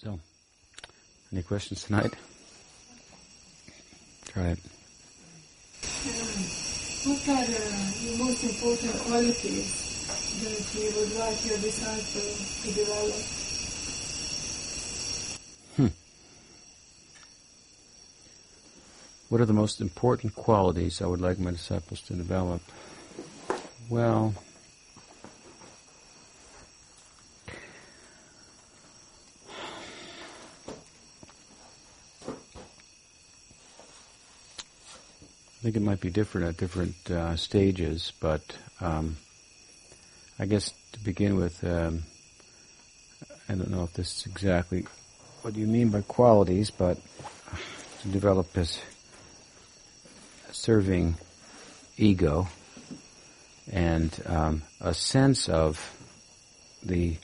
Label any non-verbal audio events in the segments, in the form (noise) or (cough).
So, any questions tonight? Try it. what are the most important qualities that you would like your disciples to develop? Hmm. What are the most important qualities I would like my disciples to develop? Well, I think it might be different at different uh, stages, but um, I guess to begin with, um, I don't know if this is exactly what you mean by qualities, but to develop this serving ego and um, a sense of the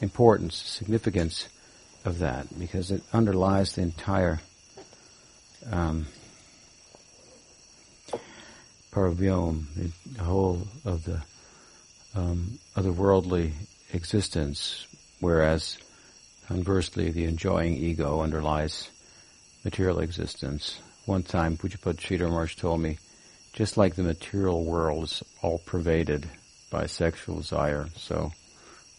importance, significance of that, because it underlies the entire um, paravyom, the whole of the um, otherworldly existence, whereas conversely, the enjoying ego underlies material existence. One time, Pujapad Sridhar told me, just like the material world is all pervaded by sexual desire, so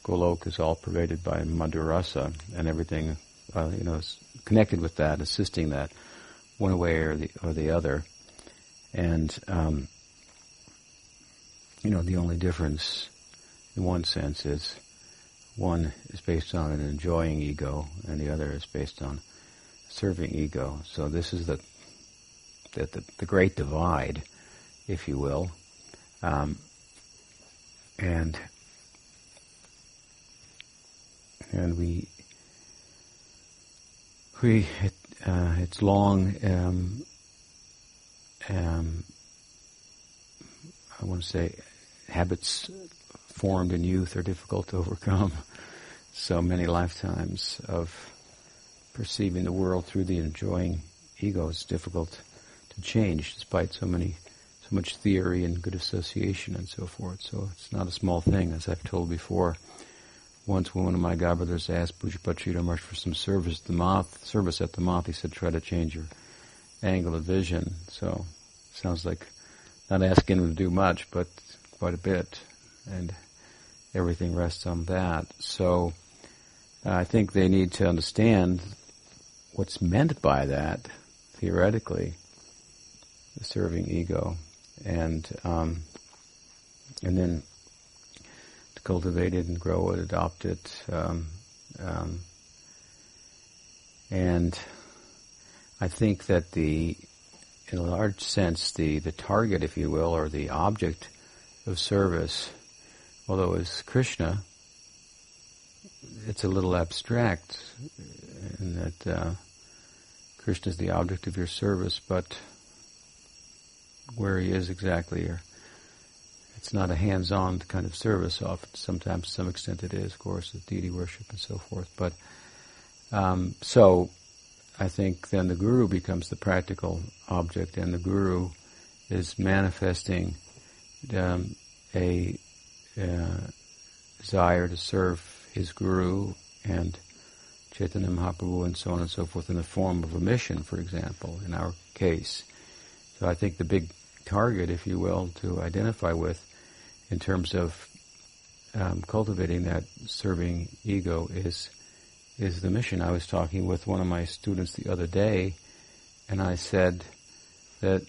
Golok is all pervaded by Madhurasa, and everything, uh, you know, is connected with that, assisting that, one way or the or the other. And, um, you know, the only difference, in one sense, is one is based on an enjoying ego, and the other is based on serving ego. So this is the the, the, the great divide, if you will, um, and and we we it, uh, it's long um, um, I want to say habits formed in youth are difficult to overcome. (laughs) So many lifetimes of perceiving the world through the enjoying ego is difficult to change, despite so many, so much theory and good association and so forth. So it's not a small thing, as I've told before. Once one of my godbrothers asked Pujapad Sridhar Maharaj for some service, the math, service at the math, he said, try to change your angle of vision. So Sounds like not asking him to do much, but quite a bit, and everything rests on that. So uh, I think they need to understand what's meant by that theoretically, the serving ego, and um, and then to cultivate it and grow it, adopt it, um, um, and I think that the in a large sense, the, the target, if you will, or the object of service, although it's Krishna, it's a little abstract in that uh, Krishna is the object of your service, but where he is exactly, or it's not a hands-on kind of service. Often, sometimes, to some extent, it is, of course, with deity worship and so forth. But um, so I think then the guru becomes the practical object, and the guru is manifesting um, a uh, desire to serve his guru and Chaitanya Mahaprabhu and so on and so forth in the form of a mission, for example, in our case. So I think the big target, if you will, to identify with in terms of um, cultivating that serving ego is is the mission. I was talking with one of my students the other day, and I said that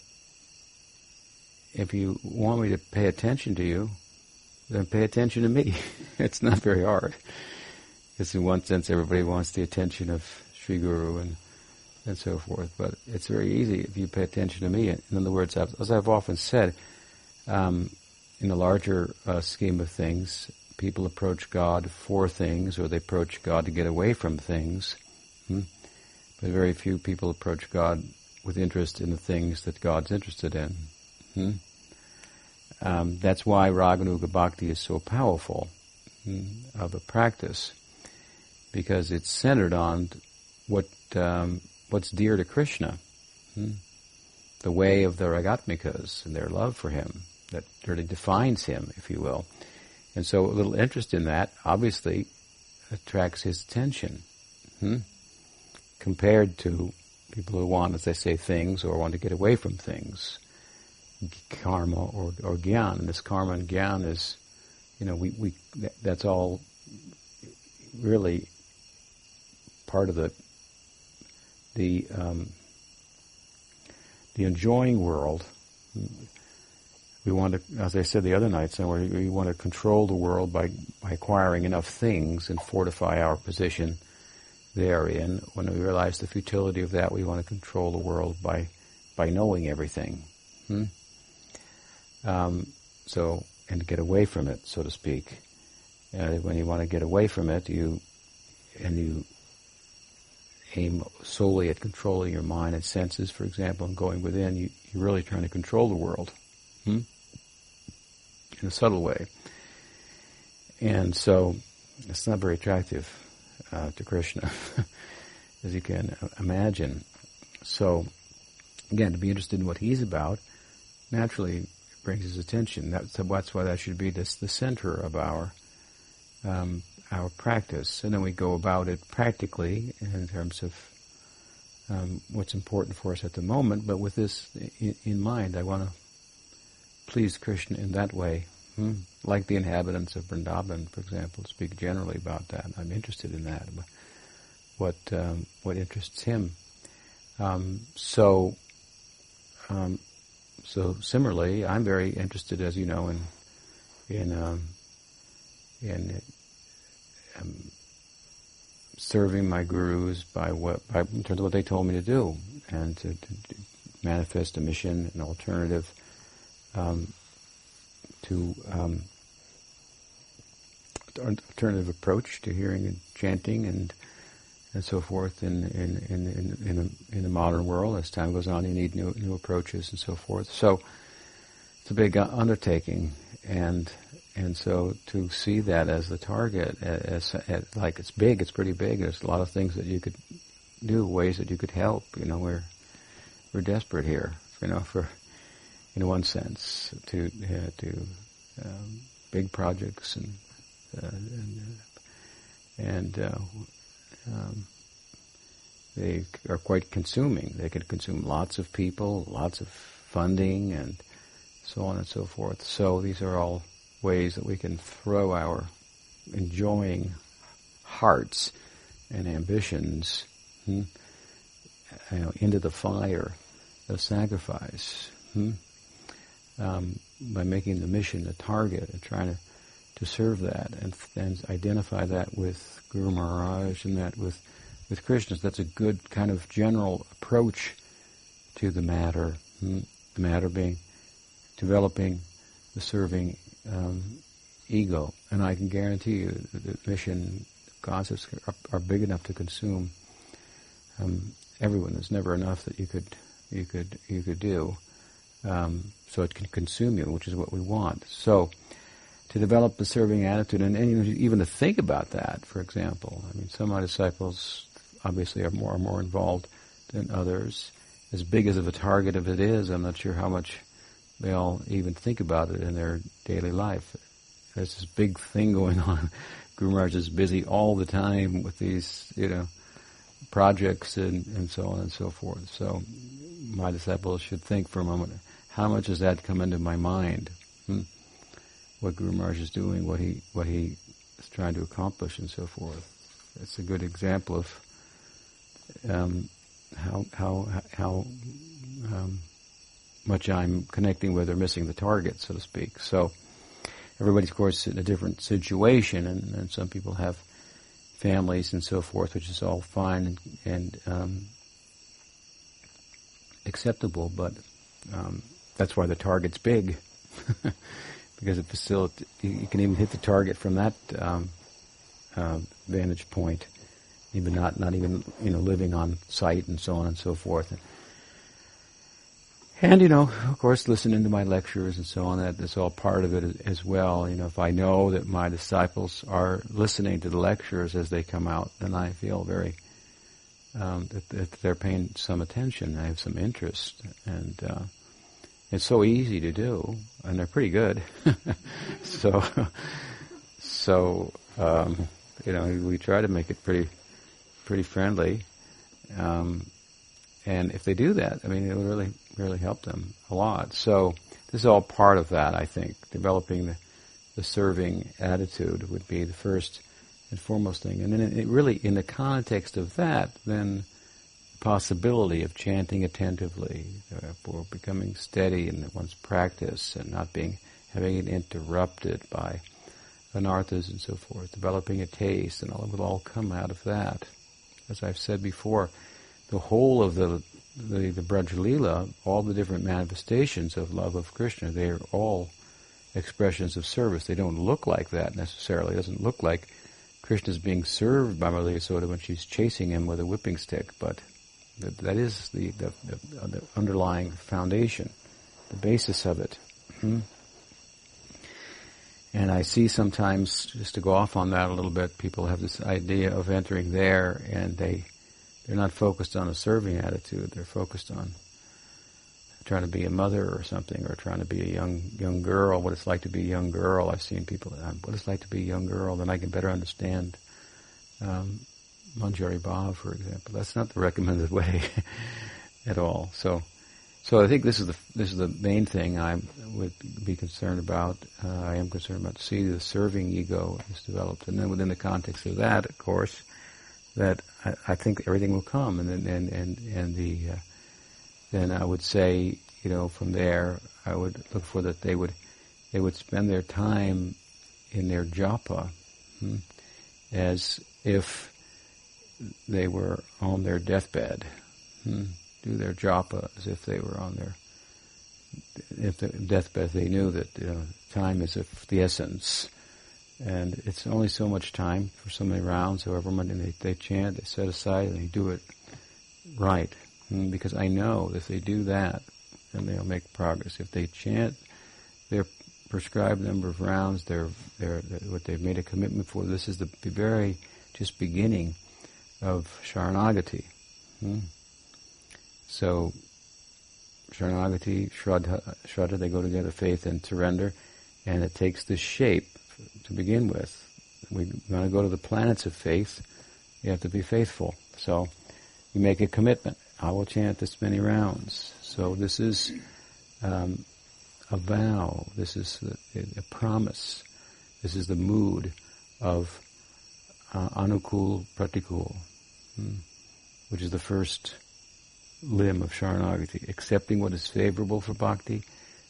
if you want me to pay attention to you, then pay attention to me. (laughs) it's not very hard. Because in one sense, everybody wants the attention of Sri Guru and and so forth. But it's very easy if you pay attention to me. In other words, as I've often said, um, in the larger uh, scheme of things, people approach God for things, or they approach God to get away from things. Hmm? But very few people approach God with interest in the things that God's interested in. Hmm? Um, that's why Raganuga Bhakti is so powerful hmm, of a practice, because it's centered on what um, what's dear to Krishna, hmm? the way of the Ragatmikas and their love for him that really defines him, if you will. And so a little interest in that obviously attracts his attention. hmm? compared to people who want, as they say, things or want to get away from things, karma or, or gyan. And this karma and gyan is, you know, we, we that's all really part of the the um, the enjoying world. We want to, as I said the other night somewhere, we want to control the world by, by acquiring enough things and fortify our position therein. When we realize the futility of that, we want to control the world by by knowing everything. Hmm? Um, so, and get away from it, so to speak. Uh, when you want to get away from it, you and you aim solely at controlling your mind and senses, for example, and going within, you, are really trying to control the world hmm? In a subtle way. And so it's not very attractive uh, to Krishna, (laughs) as you can imagine. So, again, to be interested in what he's about naturally brings his attention. That's, that's why that should be this, the center of our um, our practice, and then we go about it practically in terms of um, what's important for us at the moment. But with this in, in mind, I want to please Krishna in that way, hmm? like the inhabitants of Vrindavan, for example. Speak generally about that. I'm interested in that. What um, what interests him. Um, so um, so similarly, I'm very interested, as you know, in in um, in um, serving my gurus by what, by, in terms of what they told me to do, and to, to, to manifest a mission, an alternative um, to um, alternative approach to hearing and chanting and and so forth in in in in, in, in the modern world. As time goes on, you need new new approaches and so forth. So it's a big undertaking, and and so to see that as the target, as, as, like it's big, it's pretty big. There's a lot of things that you could do, ways that you could help. You know, we're we're desperate here. You know, for in one sense, to uh, to um, big projects and uh, and, and uh, um, they are quite consuming. They can consume lots of people, lots of funding, and so on and so forth. So these are all ways that we can throw our enjoying hearts and ambitions hmm, you know, into the fire of sacrifice hmm, um, by making the mission a target and trying to, to serve that and then identify that with Guru Maharaj and that with with Krishna. That's a good kind of general approach to the matter. Hmm, the matter being developing the serving um, ego, and I can guarantee you the mission concepts are, are big enough to consume um, everyone. There's never enough that you could you could you could do. Um, so it can consume you, which is what we want. So to develop the serving attitude, and, and even to think about that, for example. I mean, some of my disciples obviously are more and more involved than others. As big as of a target as it is, I'm not sure how much they all even think about it in their daily life. There's this big thing going (laughs) on. Guru Maharaj is busy all the time with these, you know, projects and, and so on and so forth. So my disciples should think for a moment, how much does that come into my mind? Hmm? What Guru Maharaj is doing, what he what he is trying to accomplish, and so forth. It's a good example of um, how how how um, much I'm connecting with or missing the target, so to speak. So everybody's, of course, in a different situation, and, and some people have families and so forth, which is all fine and, and um, acceptable, but um, that's why the target's big. (laughs) because it facilitates, you can even hit the target from that um, uh, vantage point, even not, not even, you know, living on site and so on and so forth. And, you know, of course, listening to my lectures and so on, that that is all part of it as well. You know, if I know that my disciples are listening to the lectures as they come out, then I feel very, um, that, that, they're paying some attention. I have some interest. And, uh, it's so easy to do, and they're pretty good. (laughs) so, so, um, you know, we try to make it pretty, pretty friendly. Um, and if they do that, I mean, it will really, really help them a lot. So this is all part of that, I think. Developing the, the serving attitude would be the first and foremost thing. And then it really, in the context of that, then possibility of chanting attentively, for becoming steady in one's practice and not being having it interrupted by anarthas and so forth, developing a taste, and all it will all come out of that. As I've said before, the whole of the the, the Brajalila, all the different manifestations of love of Krishna, they are all expressions of service. They don't look like that necessarily. It doesn't look like Krishna's being served by Murli Yasoda when she's chasing him with a whipping stick, but that, that is the, the, the, underlying foundation, the basis of it. Hmm? And I see sometimes, just to go off on that a little bit, people have this idea of entering there and they, they're not focused on a serving attitude, they're focused on trying to be a mother or something, or trying to be a young young girl, what it's like to be a young girl. I've seen people, what it's like to be a young girl, then I can better understand um, Manjari Bhav, for example. That's not the recommended (laughs) way at all. So, so I think this is the this is the main thing I would be concerned about. Uh, I am concerned about see the serving ego is developed, and then within the context of that, of course, that I, I think everything will come, and and and and the uh, then I would say, you know, from there, I would look for that they would, they would spend their time in their japa hmm, as if they were on their deathbed. Hmm, do their japa as if they were on their if the deathbed. They knew that you know, time is of the essence, and it's only so much time for so many rounds. However much they, they chant, they set aside, and they do it right. Mm, because I know if they do that, then they'll make progress. If they chant their prescribed number of rounds, they're, they're, what they've made a commitment for, this is the very just beginning of Sharanagati. Hmm? So, Sharanagati, Shraddha, Shraddha, they go together, faith and surrender, and it takes this shape to begin with. We want to go to the planets of faith, you have to be faithful. So, you make a commitment. I will chant this many rounds. So this is um, a vow. This is a, a, promise. This is the mood of uh, anukul pratikul, hmm, which is the first limb of Sharanagati. Accepting what is favorable for bhakti,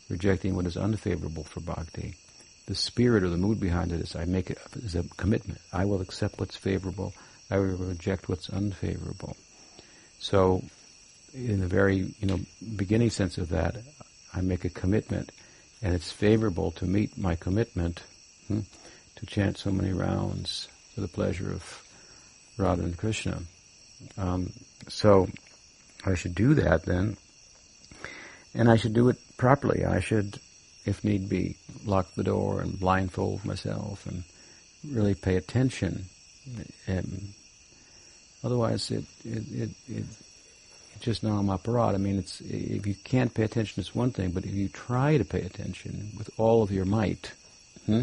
rejecting what is unfavorable for bhakti. The spirit or the mood behind it is I make it is a commitment. I will accept what's favorable. I will reject what's unfavorable. So in the very you know beginning sense of that, I make a commitment, and it's favorable to meet my commitment hmm, to chant so many rounds for the pleasure of Radha and Krishna. Um, so I should do that then, and I should do it properly. I should, if need be, lock the door and blindfold myself and really pay attention. And otherwise, it it, it, it just nam aparadh. I mean, it's if you can't pay attention, it's one thing, but if you try to pay attention with all of your might, hmm,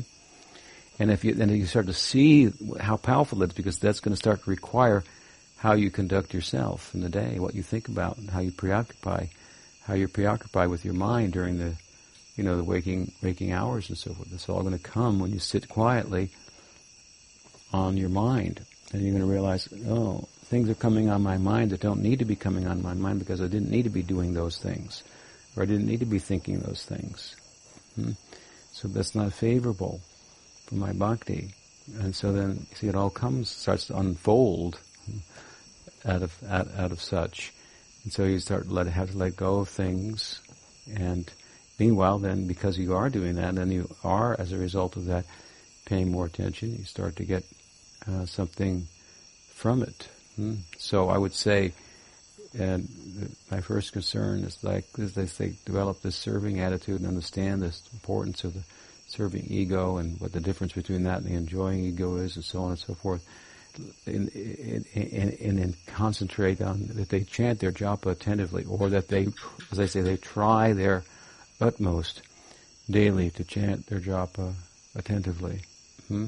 and if you then you start to see how powerful it is, because that's going to start to require how you conduct yourself in the day, what you think about, and how you preoccupy, how you're preoccupied with your mind during the, you know, the waking waking hours and so forth. It's all going to come when you sit quietly on your mind, and you're going to realize, oh, things are coming on my mind that don't need to be coming on my mind because I didn't need to be doing those things, or I didn't need to be thinking those things. Hmm? So that's not favorable for my bhakti. And so then, you see, it all comes, starts to unfold out of out, out of such. And so you start let have to let go of things. And meanwhile, then because you are doing that, then you are, as a result of that, paying more attention. You start to get uh, something from it. Hmm? So I would say, and my first concern is like as they say, develop this serving attitude and understand the importance of the serving ego and what the difference between that and the enjoying ego is, and so on and so forth. And, and concentrate on that they chant their japa attentively, or that they, as I say, they try their utmost daily to chant their japa attentively. Hmm?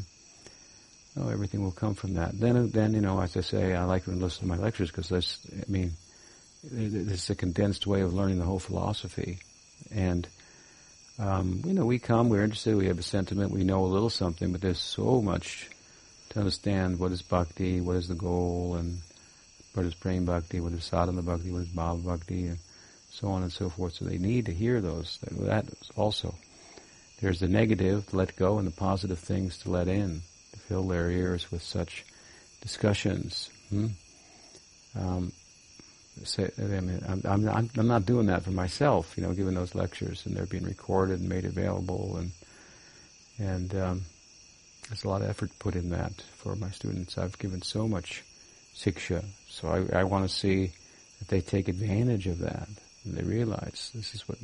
oh, everything will come from that. Then, then you know, as I say, I like to listen to my lectures because that's, I mean, this is a condensed way of learning the whole philosophy. And, um, you know, we come, we're interested, we have a sentiment, we know a little something, but there's so much to understand what is bhakti, what is the goal, and what is prema bhakti, what is sadhana bhakti, what is bhava bhakti, and so on and so forth. So they need to hear those. That also. There's the negative to let go and the positive things to let in, to fill their ears with such discussions. Hmm? Um, say, I mean, I'm, I'm, I'm, not doing that for myself, you know, giving those lectures, and they're being recorded and made available, and and um, there's a lot of effort put in that for my students. I've given so much siksha, so I, I want to see that they take advantage of that. And they realize this is what,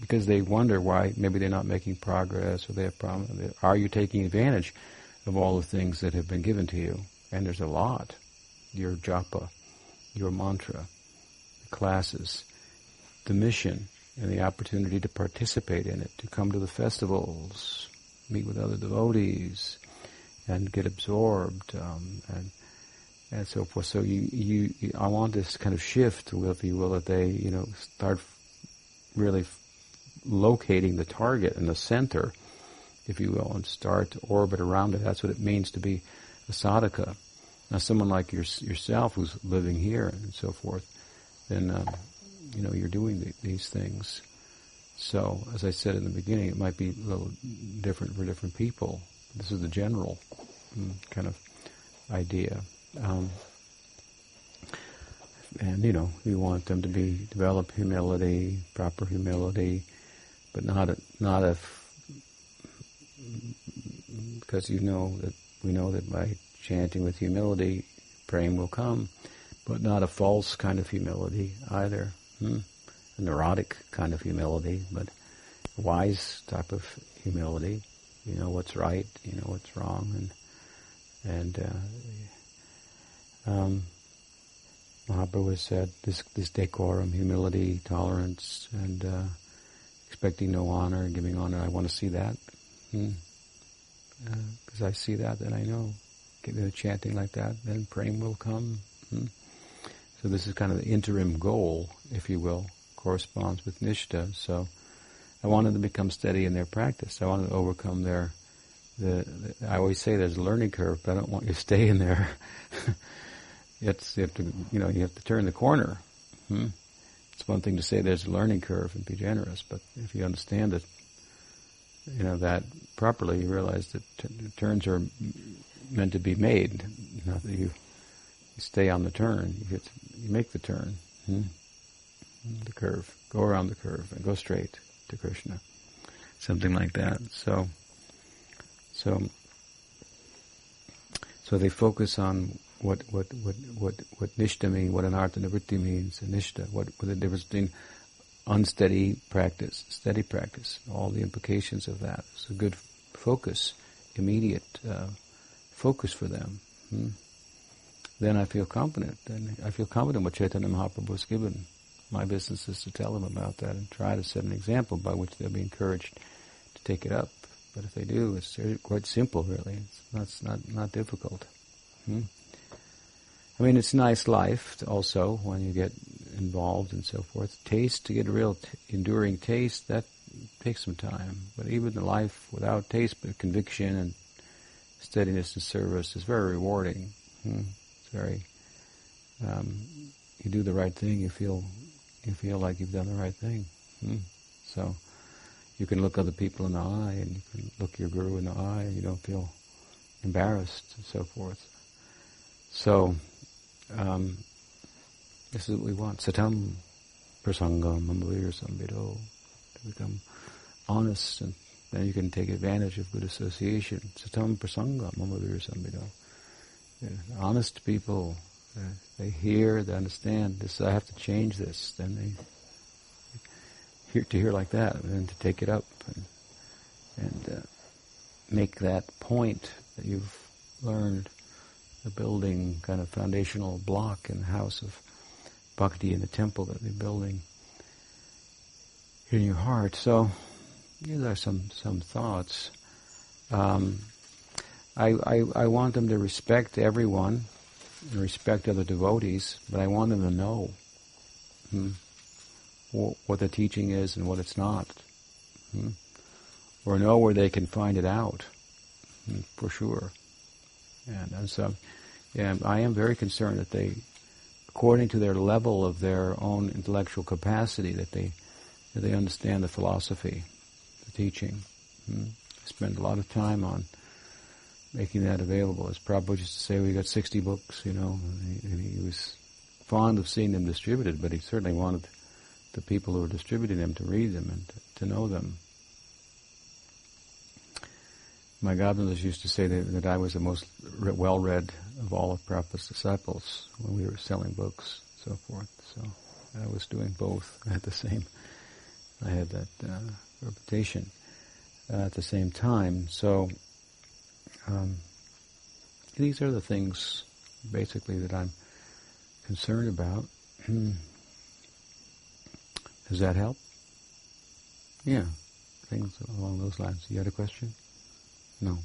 because they wonder why maybe they're not making progress or they have problems. Are you taking advantage of all the things that have been given to you? And there's a lot. Your japa, your mantra, classes, the mission, and the opportunity to participate in it, to come to the festivals, meet with other devotees, and get absorbed, um, and and so forth. So you, you, I want this kind of shift, if you will, that they, you know, start really locating the target and the center, if you will, and start to orbit around it. That's what it means to be a sadhaka. Now, someone like your, yourself who's living here and so forth, then um, you know you're doing the, these things. So, as I said in the beginning, it might be a little different for different people. This is the general mm, kind of idea. Um, and you know, you want them to be develop humility, proper humility, but not a, not a because you know that we know that by chanting with humility, praying will come but not a false kind of humility either. Hmm? A neurotic kind of humility, but wise type of humility. You know what's right, you know what's wrong, and and uh, um, Mahaprabhu said this this decorum, humility, tolerance, and uh, expecting no honor, giving honor. I want to see that. Because hmm? uh, I see that, then I know. Give me a chanting like that, then praying will come. Hmm? So this is kind of the interim goal, if you will, corresponds with Nishta. So I wanted them to become steady in their practice. I wanted to overcome their, the, the I always say there's a learning curve, but I don't want you to stay in there. (laughs) it's, you have to, you know, you have to turn the corner. Hmm? It's one thing to say there's a learning curve and be generous, but if you understand it, you know, that properly, you realize that t- turns are meant to be made, not that you you stay on the turn. You, to, you make the turn, hmm? the curve. Go around the curve and go straight to Krishna. Something like that. So, so, so they focus on what what what what what nishta means, what anartha nivritti means, and nishta, what, what the difference between unsteady practice, steady practice, all the implications of that. It's a good focus, immediate uh, focus for them. Hmm? Then I feel confident. Then I feel confident what Chaitanya Mahaprabhu has given. My business is to tell them about that and try to set an example by which they'll be encouraged to take it up. But if they do, it's quite simple, really. It's not, it's not, not difficult. Hmm? I mean, it's nice life also when you get involved and so forth. Taste, to get a real t- enduring taste, that takes some time. But even the life without taste, but conviction and steadiness and service is very rewarding. Hmm? Very, um, you do the right thing, you feel, you feel like you've done the right thing. Hmm. So, you can look other people in the eye, and you can look your guru in the eye, and you don't feel embarrassed, and so forth. So, um, this is what we want. Satam prasangam amavir sambido. To become honest, and then you can take advantage of good association. Satam prasangam amavir sambido honest people, uh, they hear, they understand this. I have to change this. Then they hear to hear like that, and then to take it up and, and uh, make that point that you've learned, the building kind of foundational block in the house of bhakti in the temple that they're building in your heart. So these are some some thoughts. Um, I, I, I want them to respect everyone respect other devotees, but I want them to know hmm, what the teaching is and what it's not. Hmm, or know where they can find it out, hmm, for sure. And, and so, yeah, I am very concerned that they, according to their level of their own intellectual capacity, that they that they understand the philosophy, the teaching. Hmm? I spend a lot of time on making that available. As Prabhupada used to say, we got 60 books, you know, and he, he was fond of seeing them distributed, but he certainly wanted the people who were distributing them to read them and to, to know them. My godmothers used to say that, that I was the most re- well-read of all of Prabhupada's disciples when we were selling books, and so forth. So I was doing both (laughs) at the same. I had that uh, reputation uh, at the same time. So um, these are the things, basically, that I'm concerned about. (clears throat) Does that help? Yeah, things along those lines. You had a question? No.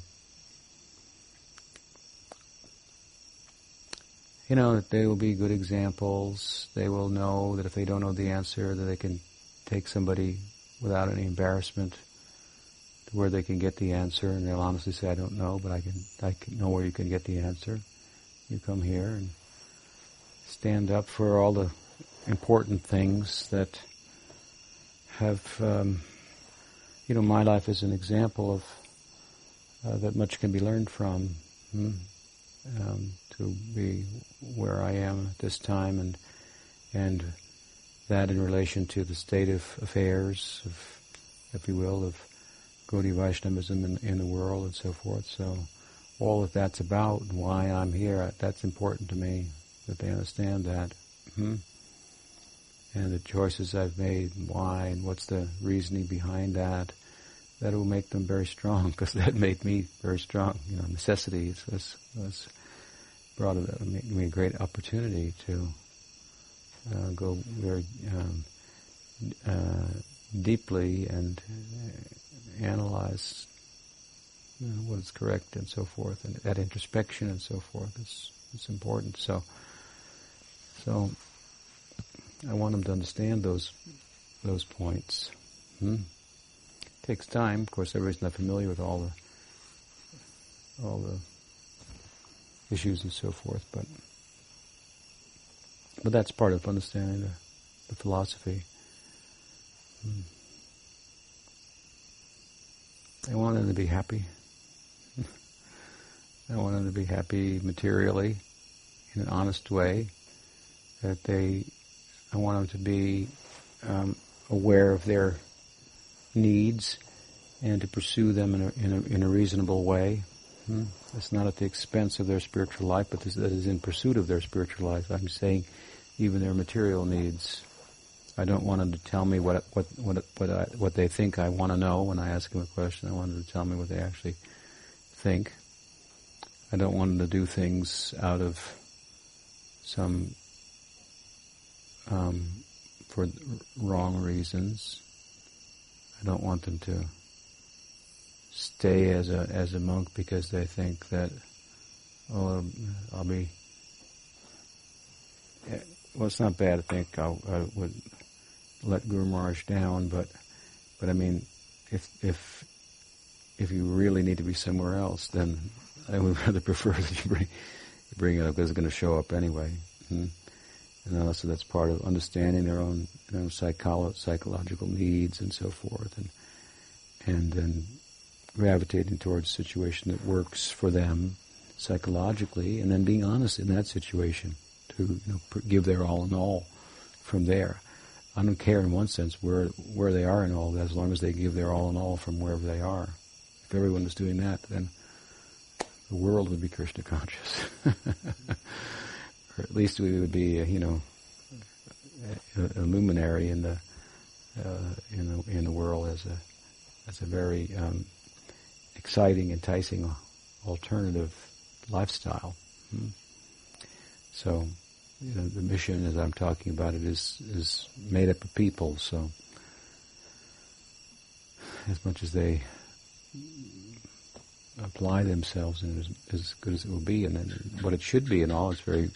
You know, they will be good examples. They will know that if they don't know the answer, that they can take somebody without any embarrassment where they can get the answer, and they'll honestly say, "I don't know, but I can I can know where you can get the answer." You come here and stand up for all the important things that have, um, you know, my life is an example of uh, that much can be learned from. Hmm? Um, to be where I am at this time, and and that in relation to the state of affairs, of, if you will, of Gaudiya Vaishnavism in, in the world and so forth. So all that that's about, and why I'm here, that's important to me, that they understand that. Hmm? And the choices I've made, why, and what's the reasoning behind that, that will make them very strong, (laughs) because that made me very strong. You know, necessity was, was brought a, me a great opportunity to uh, go very um, uh, deeply and uh, analyze you know, what is correct and so forth, and that introspection and so forth is is important. So, so I want them to understand those those points. Hmm? It takes time. Of course, everybody's not familiar with all the all the issues and so forth, but but that's part of understanding the, the philosophy. I want them to be happy. (laughs) I want them to be happy materially, in an honest way. That they, I want them to be um, aware of their needs and to pursue them in a, in a, in a reasonable way. Hmm? It's not at the expense of their spiritual life, but this, that is in pursuit of their spiritual life. I'm saying even their material needs. I don't want them to tell me what what what what, I, what they think I want to know when I ask them a question. I want them to tell me what they actually think. I don't want them to do things out of some um, for wrong reasons. I don't want them to stay as a as a monk because they think that oh I'll be well, it's not bad to think I, I would let Guru Maharaj down, but but I mean, if if if you really need to be somewhere else, then I would (laughs) rather prefer that you bring bring it up because it's going to show up anyway. Hmm? And also that's part of understanding their own you know, psycholo- psychological needs and so forth, and and then gravitating towards a situation that works for them psychologically, and then being honest in that situation to you know, give their all in all from there. I don't care in one sense where where they are in all that, as long as they give their all in all from wherever they are. If everyone was doing that, then the world would be Krishna conscious, (laughs) or at least we would be, uh, you know, a, a, luminary in the uh, in the in the world as a as a very um, exciting, enticing alternative lifestyle. Hmm. So know, the mission, as I'm talking about it, is is made up of people. So as much as they apply themselves and as, as good as it will be, and then what it should be, and all is very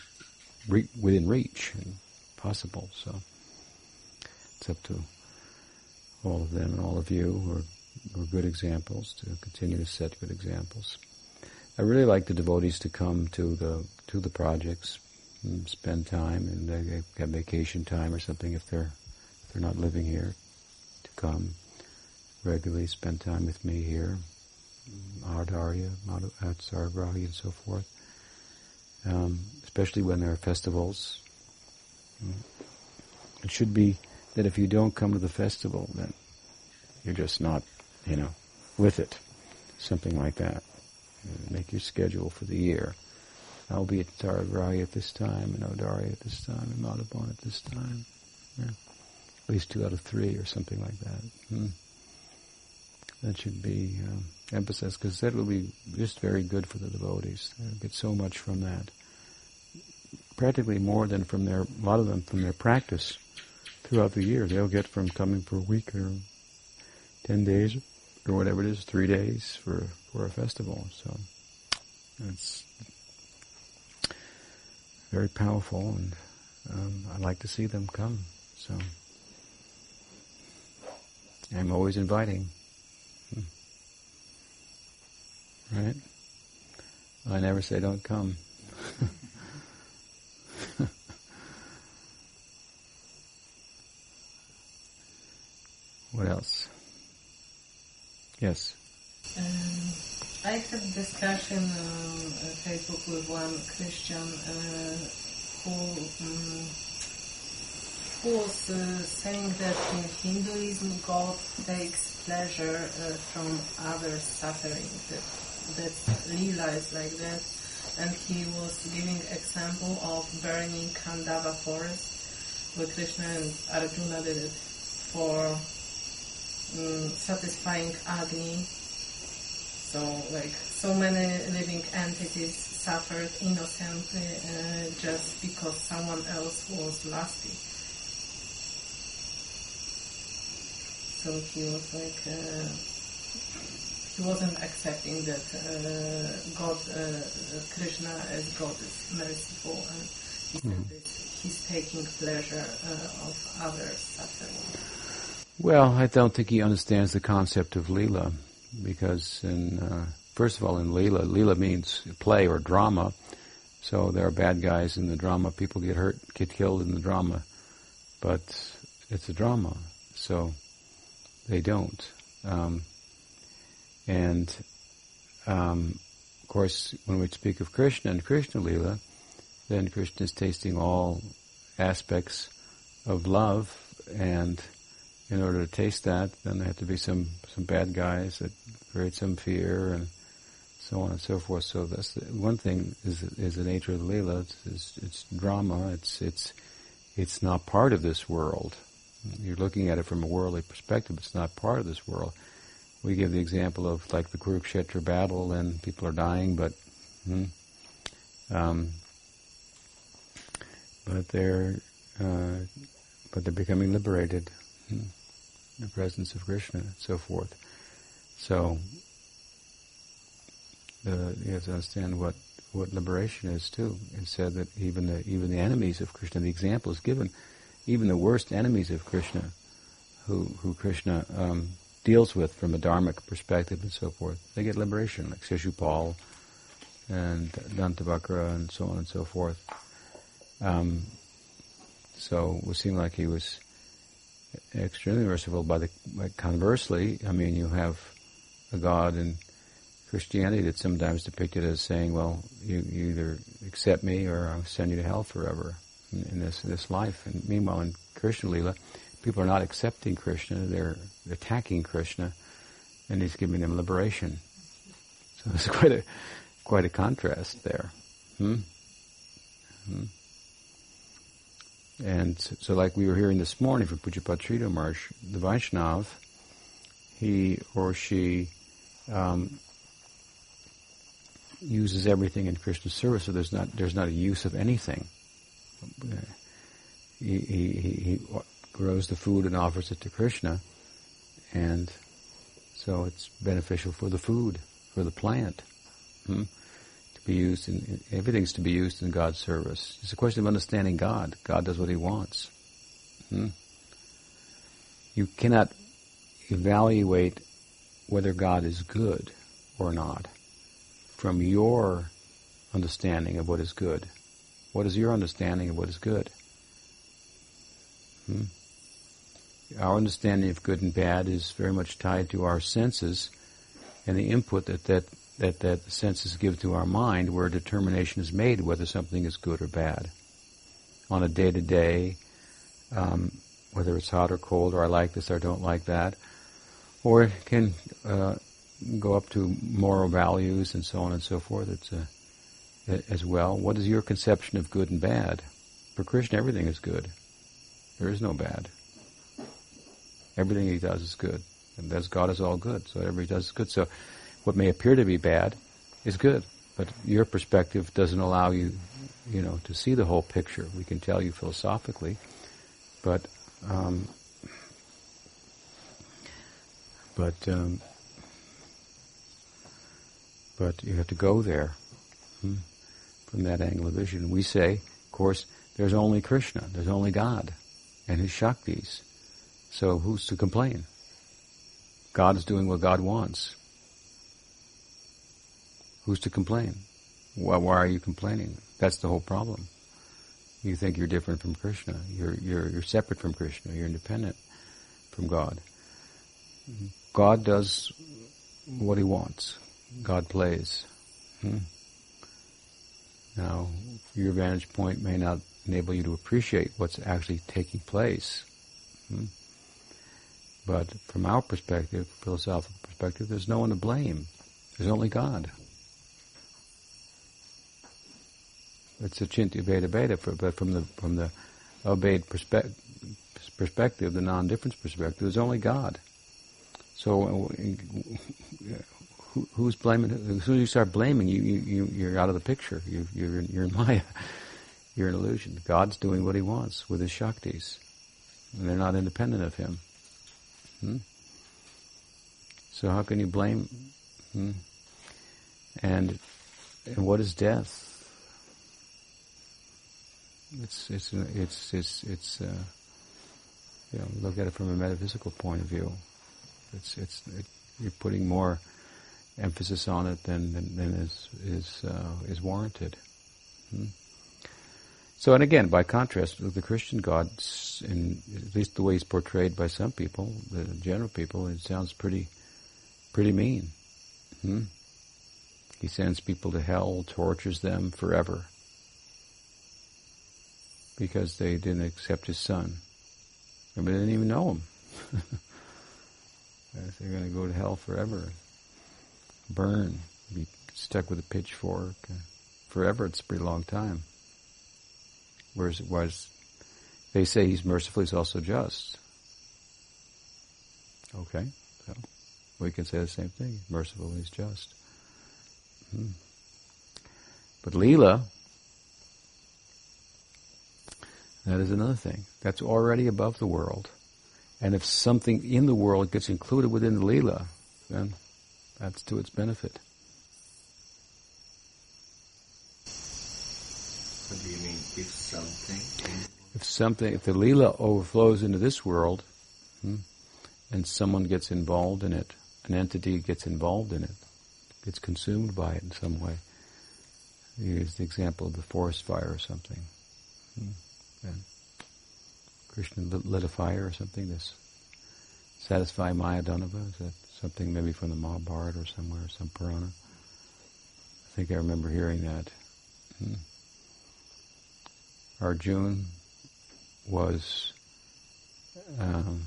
re- within reach and possible. So it's up to all of them and all of you who are, who are good examples to continue to set good examples. I really like the devotees to come to the to the projects, spend time, and they have vacation time or something if they're if they're not living here, to come regularly, spend time with me here, Audarya, at Saragrahi, and so forth. Um, especially when there are festivals. It should be that if you don't come to the festival, then you're just not, you know, with it. Something like that. Make your schedule for the year. I'll be at Saragrahi at this time, and Audarya at this time, and Madhubon at this time. Yeah. At least two out of three, or something like that. Hmm. That should be um, emphasized, because that will be just very good for the devotees. They'll get so much from that. Practically more than from their, a lot of them from their practice throughout the year. They'll get from coming for a week or ten days or whatever it is, three days for, for a festival. So it's very powerful, and um, I like to see them come. So I'm always inviting. Hmm. Right? I never say don't come. (laughs) what else? Yes. Um, I had discussion on uh, Facebook with one Christian uh, who um, who was uh, saying that in Hinduism God takes pleasure uh, from others' suffering. That that lila is like that, and he was giving example of burning Khandava forest, where Krishna and Arjuna did it for um, satisfying Agni. So like so many living entities suffered innocently uh, just because someone else was lusty. So he was like, uh, he wasn't accepting that uh, God, uh, Krishna as God is merciful and he that he's taking pleasure uh, of others' suffering. Well, I don't think he understands the concept of lila, because in uh, first of all, in lila, lila means play or drama. So there are bad guys in the drama. People get hurt, get killed in the drama, but it's a drama. So they don't. Um, and um, of course, when we speak of Krishna and Krishna lila, then Krishna is tasting all aspects of love and in order to taste that, then there have to be some, some bad guys that create some fear and so on and so forth. So that's the, one thing is is the nature of the lila. It's, it's, it's drama. It's it's it's not part of this world. You're looking at it from a worldly perspective. It's not part of this world. We give the example of like the Kurukshetra battle, and people are dying, but hmm, um, but they're uh, but they're becoming liberated hmm, the presence of Krishna and so forth. So the, you have to understand what, what liberation is too. It said that even the even the enemies of Krishna, the example is given, even the worst enemies of Krishna, who who Krishna um, deals with from a dharmic perspective and so forth, they get liberation, like Shishupal and Dantavakra and so on and so forth. Um, so it seemed like he was extremely merciful. By the like conversely, I mean, you have a God in Christianity that's sometimes depicted as saying, "Well, you, you either accept me or I'll send you to hell forever in, in this this life." And meanwhile, in Krishna Lila, people are not accepting Krishna; they're attacking Krishna, and he's giving them liberation. So it's (laughs) quite a quite a contrast there. Hmm? Hmm? And so, like we were hearing this morning from Pujapad Sridhar Maharaj, the Vaishnav, he or she um, uses everything in Krishna's service, so there's not there's not a use of anything. He, he, he, he grows the food and offers it to Krishna, and so it's beneficial for the food for the plant. Hmm? Be used in everything's to be used in God's service. It's a question of understanding God. God does what He wants. Hmm? You cannot evaluate whether God is good or not from your understanding of what is good. What is your understanding of what is good? Hmm? Our understanding of good and bad is very much tied to our senses and the input that that, that, that the senses give to our mind where a determination is made whether something is good or bad. On a day to day, whether it's hot or cold, or I like this or I don't like that, or it can uh, go up to moral values and so on and so forth. It's a, as well. What is your conception of good and bad? For Krishna, everything is good. There is no bad. Everything he does is good. And that's God is all good. So everybody does is good. So what may appear to be bad is good. But your perspective doesn't allow you, you know, to see the whole picture. We can tell you philosophically, but um, but um, but you have to go there hmm, from that angle of vision. We say, of course, there's only Krishna, there's only God, and His Shaktis. So who's to complain? God is doing what God wants. Who's to complain? Why, why are you complaining? That's the whole problem. You think you're different from Krishna. You're, you're, you're separate from Krishna. You're independent from God. God does what He wants. God plays. Hmm? Now, your vantage point may not enable you to appreciate what's actually taking place. Hmm? But from our perspective, philosophical perspective, there's no one to blame. There's only God. It's a chinti beta beta, but from the from the abheda perspe- perspective, the non-difference perspective, there's only God. So, uh, (laughs) who, who's blaming? As soon as you start blaming, you, you you're out of the picture. You, you're you're in (laughs) Maya. You're an illusion. God's doing what He wants with His shaktis, and they're not independent of Him. Hmm? So how can you blame? Hmm? And and what is death? It's it's it's it's it's uh, you know look at it from a metaphysical point of view. It's it's it, you're putting more emphasis on it than than, than is is uh, is warranted. Hmm? So, and again, by contrast, the Christian God, in at least the way he's portrayed by some people, the general people, it sounds pretty, pretty mean. Hmm? He sends people to hell, tortures them forever because they didn't accept his son. And they didn't even know him. (laughs) They're going to go to hell forever, burn, be stuck with a pitchfork forever. It's a pretty long time. Whereas, whereas they say he's merciful, he's also just. Okay, so we can say the same thing. Merciful, he's just. Hmm. But Leela, that is another thing. That's already above the world. And if something in the world gets included within the Leela, then that's to its benefit. What do you mean, if something? If something, if the Leela overflows into this world, hmm, and someone gets involved in it, an entity gets involved in it, gets consumed by it in some way. Here's the example of the forest fire or something. Hmm. And Krishna lit a fire or something to satisfy Mayadanava. Is that something maybe from the Mahabharata or somewhere, some Purana? I think I remember hearing that. Hmm. Arjun was um,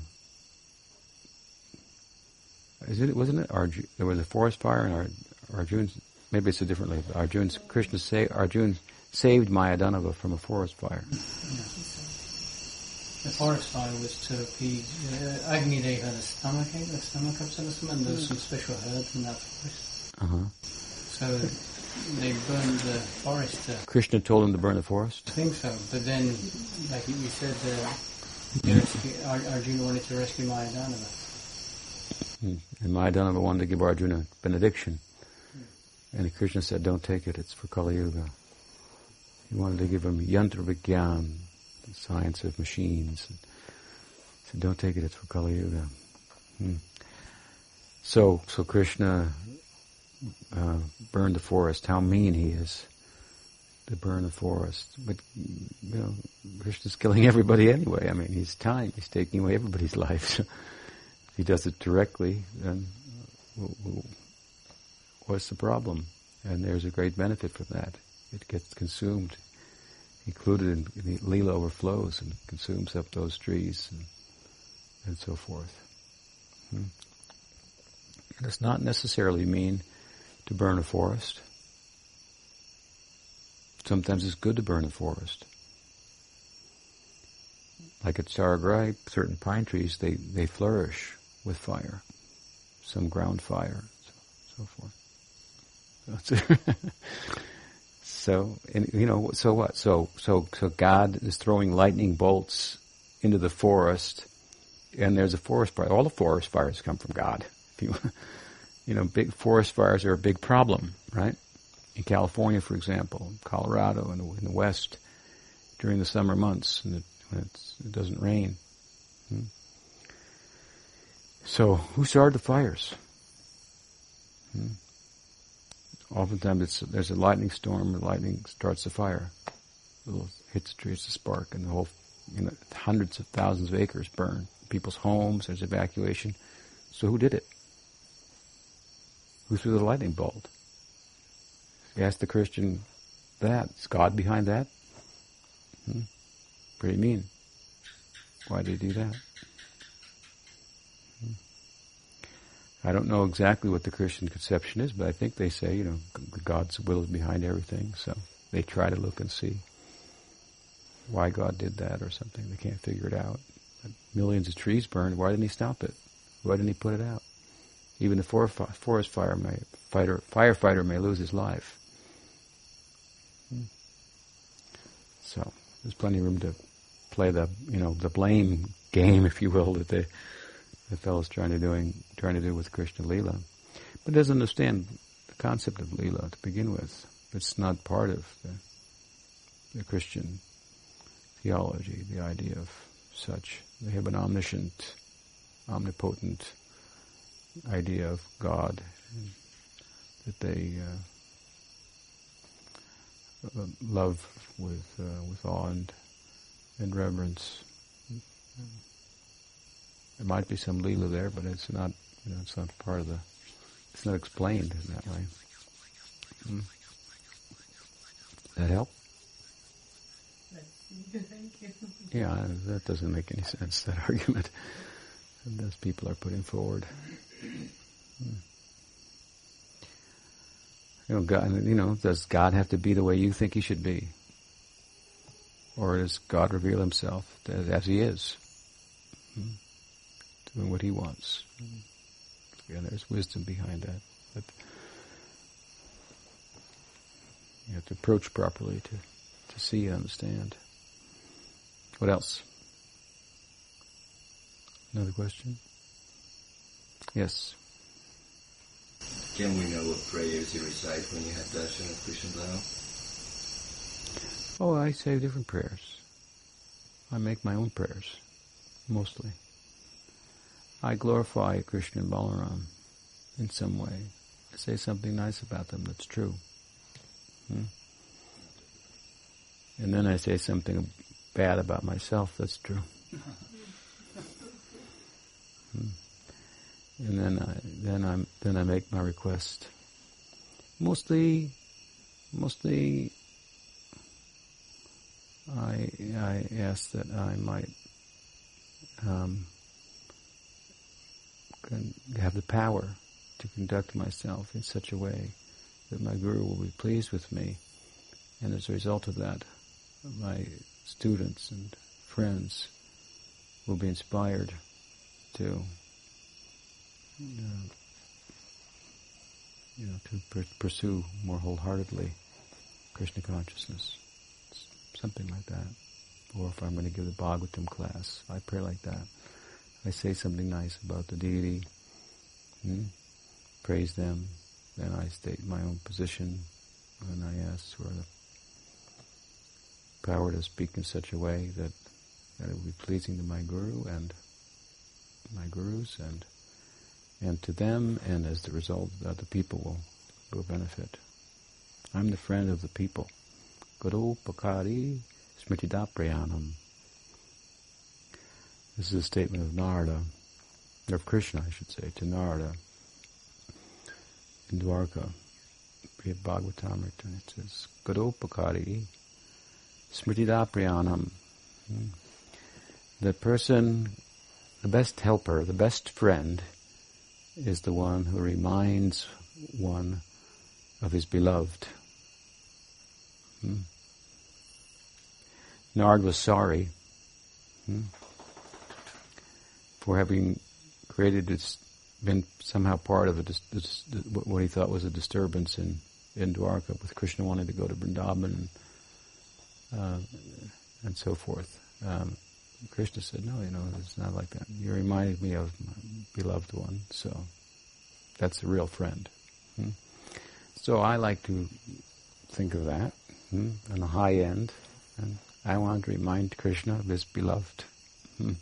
is it wasn't it Arjun? There was a forest fire and Ar, Arjun. Maybe it's a differently. Arjun's Krishna say Arjun saved Mayadanava from a forest fire. Yeah. The forest fire was to appease uh, Agni Deva had a stomach ache, a stomach upset or something, and there was some special herbs in that forest. Uh huh. So they burned the forest. Uh, Krishna told him to burn the forest. I think so, but then, like you said, uh, rescue, Arjuna wanted to rescue Mayadanava. Hmm. And Mayadanava wanted to give Arjuna benediction. And Krishna said, don't take it, it's for Kali Yuga. He wanted to give him yantra vigyan, the science of machines. And He said, don't take it, it's for Kali Yuga. Hmm. So, so Krishna uh, burned the forest. How mean he is to burn the forest. But, you know, Krishna's killing everybody anyway. I mean, he's time. He's taking away everybody's life. So (laughs) if he does it directly, then what's the problem? And there's a great benefit from that. It gets consumed, included in, in the lila overflows and consumes up those trees and, and so forth. Hmm. It does not necessarily mean to burn a forest. Sometimes it's good to burn a forest. Like at Saragram, certain pine trees, they, they flourish with fire. Some ground fire, so, so forth. so, (laughs) and, you know, so what? So, so, so God is throwing lightning bolts into the forest, and there's a forest fire. All the forest fires come from God. You, (laughs) you know, big forest fires are a big problem, right? In California, for example, Colorado, in the, in the west, during the summer months, and it, when it doesn't rain. Hmm? So, who started the fires? Hmm? Oftentimes, there's a lightning storm, and lightning starts a fire. A little hits the tree, it's a spark, and the whole, you know, hundreds of thousands of acres burn. People's homes, there's evacuation. So, who did it? Who threw the lightning bolt? You ask the Christian that. Is God behind that? Hmm? Pretty mean. Why did he do that? I don't know exactly what the Christian conception is, but I think they say, you know, God's will is behind everything, so they try to look and see why God did that or something. They can't figure it out. Millions of trees burned. Why didn't he stop it? Why didn't he put it out? Even the forest fire may, fighter, firefighter may lose his life. Hmm. So there's plenty of room to play the you know the blame game, if you will, that the the fellow's trying to doing trying to do with Krishna Lila, but doesn't understand the concept of Lila to begin with. It's not part of the, the Christian theology, the idea of such. They have an omniscient, omnipotent idea of God that they uh, love with uh, with awe and, and reverence. There might be some lila there, but it's not you know it's not part of the it's not explained in that way. Hmm. That help? Thank you. Yeah, that doesn't make any sense. That (laughs) argument that those people are putting forward. Hmm. You know, God, you know, does God have to be the way you think He should be, or does God reveal Himself as, as He is, hmm? Doing what He wants? And there's wisdom behind that. But you have to approach properly to to see and understand. What else? Another question? Yes. Can we know what prayers you recite when you have darshan of Krishna? Oh, I say different prayers. I make my own prayers, mostly. I glorify Krishna and Balaram in some way. I say something nice about them that's true. Hmm? And then I say something bad about myself that's true. Hmm and then I then I then I make my request. Mostly, mostly, I I ask that I might um, have the power to conduct myself in such a way that my guru will be pleased with me, and as a result of that, my students and friends will be inspired to uh, you know, to pr- pursue more wholeheartedly Krishna consciousness, something like that. Or if I'm going to give the Bhagavatam class, I pray like that. I say something nice about the deity, hmm? praise them, then I state my own position, and I ask for the power to speak in such a way that, that it will be pleasing to my guru and my gurus and and to them, and as the result, the people will, will benefit. I'm the friend of the people. Guru Pakari Smritidaprayanam. This is a statement of Narada, or of Krishna, I should say, to Narada in Dwarka, Brihad Bhagavatamrita. It says, Guru Pakari Smritidaprayanam. Hmm. The person, the best helper, the best friend is the one who reminds one of his beloved. Hmm? Nard was sorry hmm, for having created this, been somehow part of a, this, this, what he thought was a disturbance in, in Dwarka, with Krishna wanting to go to Vrindavan and, uh, and so forth. Um, Krishna said, no, you know, it's not like that. You reminded me of my beloved one, so that's a real friend. Hmm? So I like to think of that hmm, on the high end, and I want to remind Krishna of his beloved. Hmm?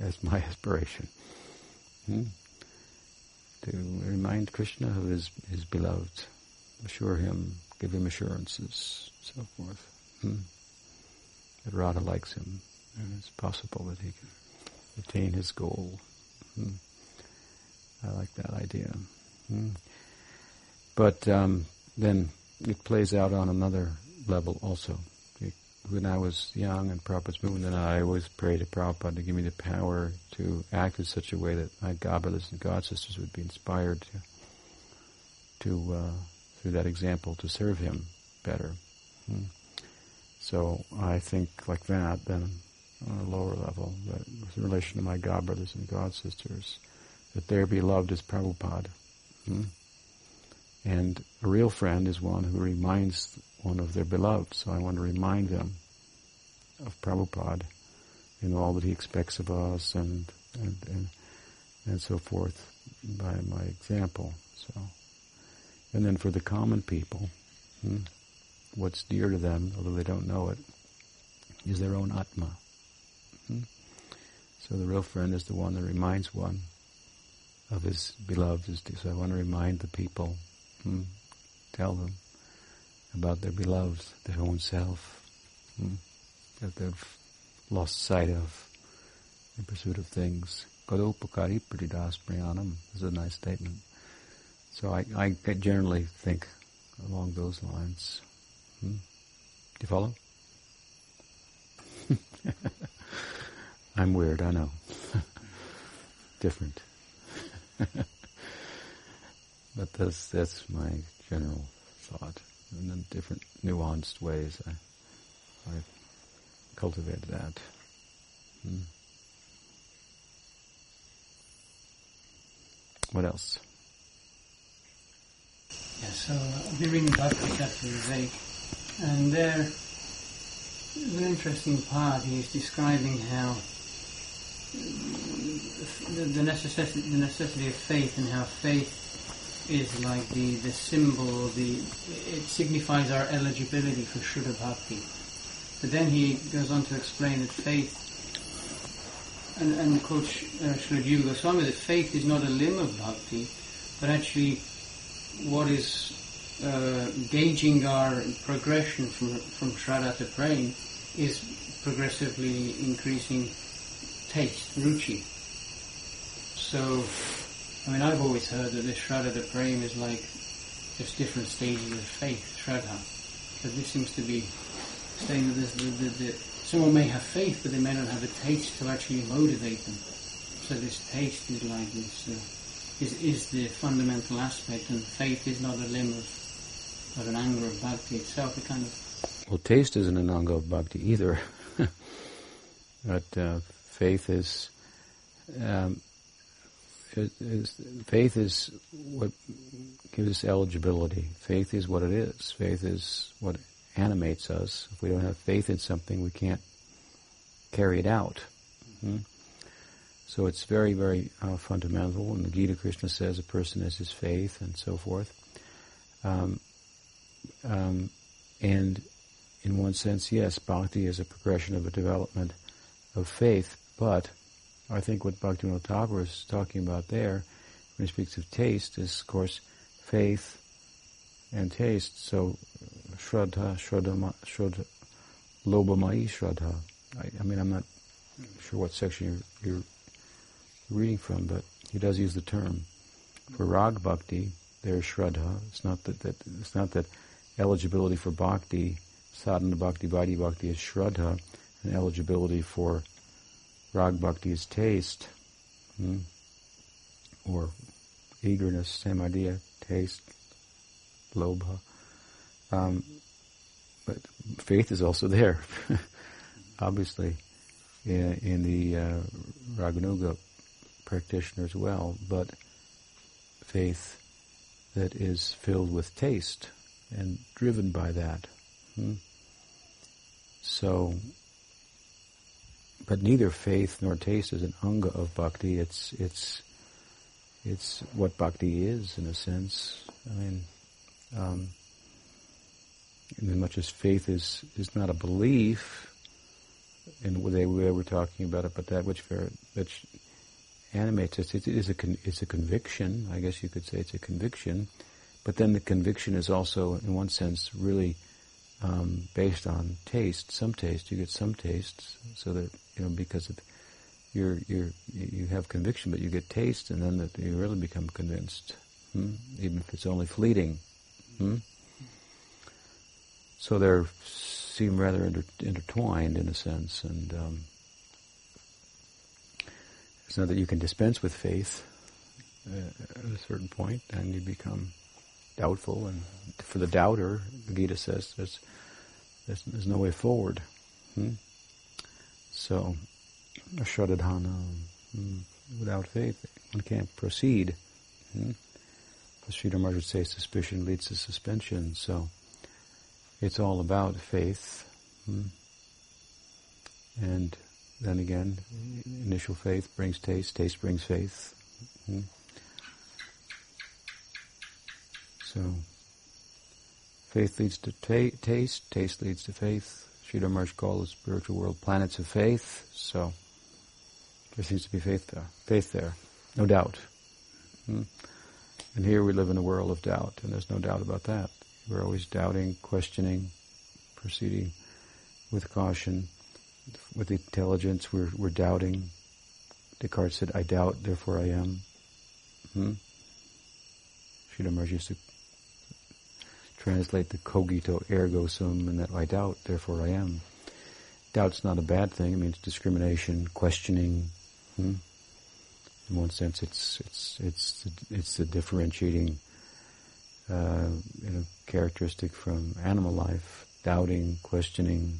That's my (laughs) aspiration. Hmm? To remind Krishna of his, his beloved, assure him, give him assurances, so forth. Hmm? That Radha likes him and it's possible that he can attain his goal. Hmm. I like that idea. Hmm. But um, then it plays out on another level also. When I was young and Prabhupada's moving, then I always prayed to Prabhupada to give me the power to act in such a way that my God brothers and God sisters would be inspired to, to uh, through that example, to serve him better. Hmm. So I think like that, then on a lower level, that with relation to my God brothers and God sisters, that their beloved is Prabhupada. Hmm? And a real friend is one who reminds one of their beloved. So I want to remind them of Prabhupada in all that he expects of us and and and, and so forth by my example. So, and then for the common people, hmm, what's dear to them, although they don't know it, is their own atma. Hmm? So the real friend is the one that reminds one of his beloved. So I want to remind the people, hmm, tell them about their beloved, their own self, hmm, that they've lost sight of in pursuit of things. Prayanam is a nice statement. So I, I generally think along those lines. Hmm? Do you follow? (laughs) I'm weird, I know. (laughs) Different. (laughs) but that's that's my general thought. And in different nuanced ways I I cultivate that. Hmm. What else? Yeah, so I'll be reading Bhakti Tattva Vivek, and there is an interesting part. He's describing how the, the, necessity, the necessity of faith and how faith is like the, the symbol, the, it signifies our eligibility for Shuddha Bhakti. But then he goes on to explain that faith, and, and quotes uh, Srila Goswami, that faith is not a limb of Bhakti, but actually what is uh, gauging our progression from, from Shraddha to Prem is progressively increasing taste, ruchi. So, I mean, I've always heard that this Shraddha the Prem is like just different stages of faith, Shraddha. But this seems to be saying that, this, that, that someone may have faith, but they may not have a taste to actually motivate them. So this taste is like this, uh, is, is the fundamental aspect, and faith is not a limb of, of an anga of bhakti itself. It kind of well, taste isn't an anga of bhakti either. (laughs) but uh, faith is, um, faith is what gives us eligibility. Faith is what it is. Faith is what animates us. If we don't have faith in something, we can't carry it out. Mm-hmm. So it's very, very uh, fundamental. And the Gita Krishna says a person is his faith and so forth. Um, um, and in one sense, yes, bhakti is a progression of a development of faith, but I think what Bhaktivinoda Thakur is talking about there, when he speaks of taste, is of course faith and taste. So, shraddha, shraddha, shraddha lobhamayi shraddha. I, I mean, I'm not sure what section you're, you're reading from, but he does use the term. For rag bhakti, there's shraddha. It's not that, that it's not that eligibility for bhakti, sadhana bhakti, vaidhi bhakti is shraddha, and eligibility for rag bhakti is taste, hmm? or eagerness, same idea, taste, lobha. Um, but faith is also there, (laughs) obviously, in, in the uh, Raganuga practitioner as well, but faith that is filled with taste and driven by that. Hmm? So, but neither faith nor taste is an anga of bhakti. It's it's it's what bhakti is in a sense. I mean, um, as much as faith is is not a belief in the way we're talking about it, but that which which animates us, it is a con- it's a conviction. I guess you could say it's a conviction, but then the conviction is also, in one sense, really um, based on taste. Some taste, you get some tastes, so that you know because of you're you have conviction, but you get taste, and then that you really become convinced, hmm? even if it's only fleeting. Hmm? So they seem rather inter- intertwined in a sense, and um, it's not that you can dispense with faith uh, at a certain point, and you become doubtful. And for the doubter, the Gita says there's there's, there's no way forward. Hmm? So, ashraddadhana, hmm, without faith, one can't proceed. Hmm? As Sridhar Maharaj would say, suspicion leads to suspension. So, it's all about faith. Hmm? And then again, initial faith brings taste, taste brings faith. Hmm? So, faith leads to ta- taste, taste leads to faith. Sridhar Maharaj called the spiritual world planets of faith. So, there seems to be faith there, faith there, no doubt. Hmm? And here we live in a world of doubt, and there's no doubt about that. We're always doubting, questioning, proceeding with caution with intelligence, we're, we're doubting. Descartes said, I doubt, therefore I am. Hmm? Sridhar Maharaj used to translate the cogito ergo sum, and that I doubt, therefore I am. Doubt's not a bad thing. It means discrimination, questioning. Hmm? In one sense, it's it's it's it's the differentiating uh, you know, characteristic from animal life: doubting, questioning.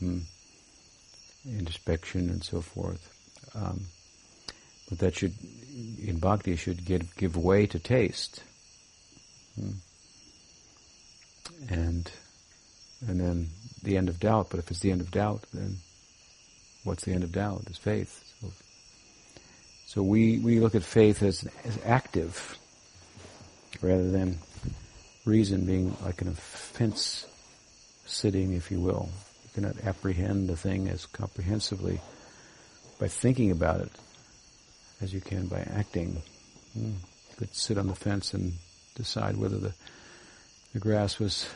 Hmm? introspection and so forth. Um, but that should, in bhakti, should give, give way to taste. Hmm. And, and then the end of doubt. But if it's the end of doubt, then what's the end of doubt? Is faith. So, so we, we look at faith as, as active rather than reason being like an fence sitting, if you will You cannot apprehend a thing as comprehensively by thinking about it as you can by acting. Hmm. You could sit on the fence and decide whether the the grass was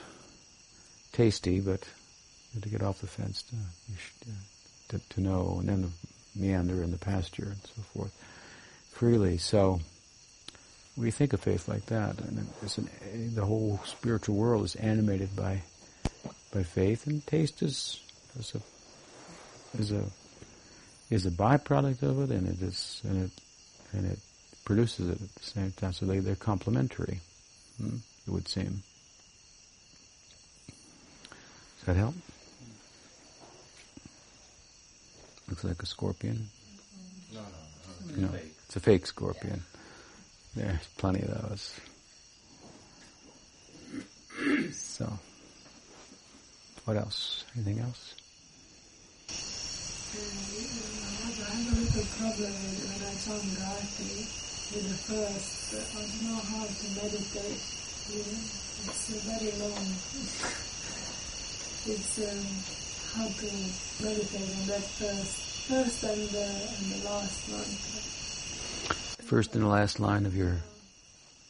tasty, but you had to get off the fence to, uh, to, to know, and then the meander in the pasture and so forth freely. So we think of faith like that, and an, the whole spiritual world is animated by by faith, and taste is is a is a is a byproduct of it, and it is and it and it produces it at the same time. So they they're complementary. Hmm, it would seem. Does that help? Looks like a scorpion. No, no, no. no it's a fake scorpion. There's plenty of those. So. What else? Anything else? I have a little problem when I chant Gayatri with the first, I don't know how to meditate Yeah, it's uh, very long. It's um, hard to meditate on that first, first and, uh, and the last one. First and the last line of your.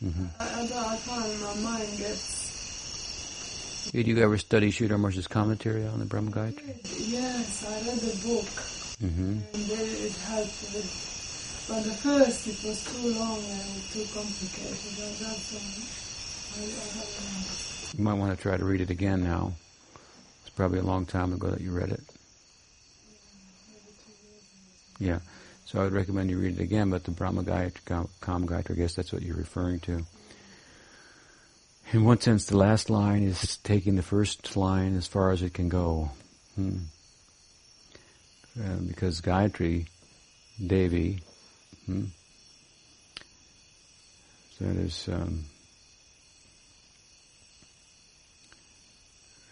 hmm I, I, I find my mind gets. Did you ever study Sridhar Maharaj's commentary on the Brahma Gayatri? Yes, I read the book hmm and it helped with. But the first it was too long and too complicated. And that's why I, I understood. You might want to try to read it again now. It's probably a long time ago that you read it. Yeah. So I would recommend you read it again, but the Brahma Gayatri, Kam Gayatri, I guess that's what you're referring to. In one sense, the last line is taking the first line as far as it can go. Hmm. Uh, because Gayatri, Devi, hmm, that is um,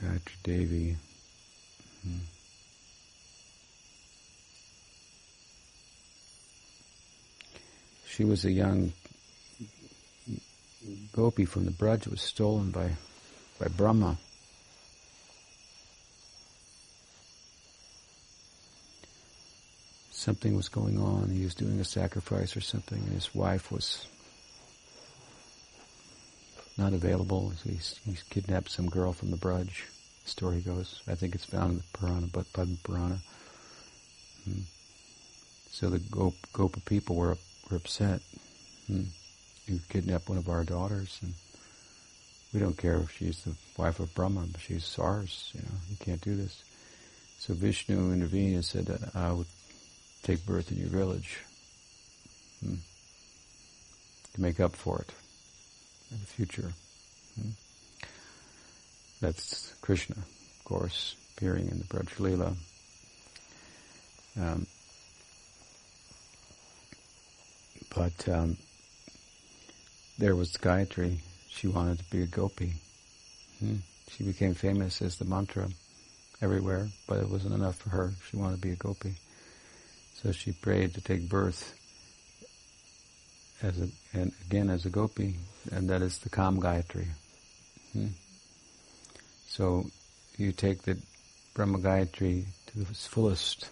Gayatri Devi. Hmm. She was a young gopi from the Braj was stolen by, by Brahma. Something was going on. He was doing a sacrifice or something, and his wife was not available. He's, he's kidnapped some girl from the Braj. Story goes. I think it's found in the Purana, but Padma Purana. Hmm. So the Gop, Gopa people were were upset. Hmm you kidnap one of our daughters, and we don't care if she's the wife of Brahma, but she's ours. You know, you can't do this. So Vishnu intervened and said that I would take birth in your village hmm, to make up for it in the future. Hmm. That's Krishna, of course, appearing in the Braj Leela. Um, but um, there was Gayatri. She wanted to be a gopi. Hmm. She became famous as the mantra everywhere, but it wasn't enough for her. She wanted to be a gopi. So she prayed to take birth as a, and again as a gopi, and that is the Kam Gayatri. Hmm. So you take the Brahma Gayatri to its fullest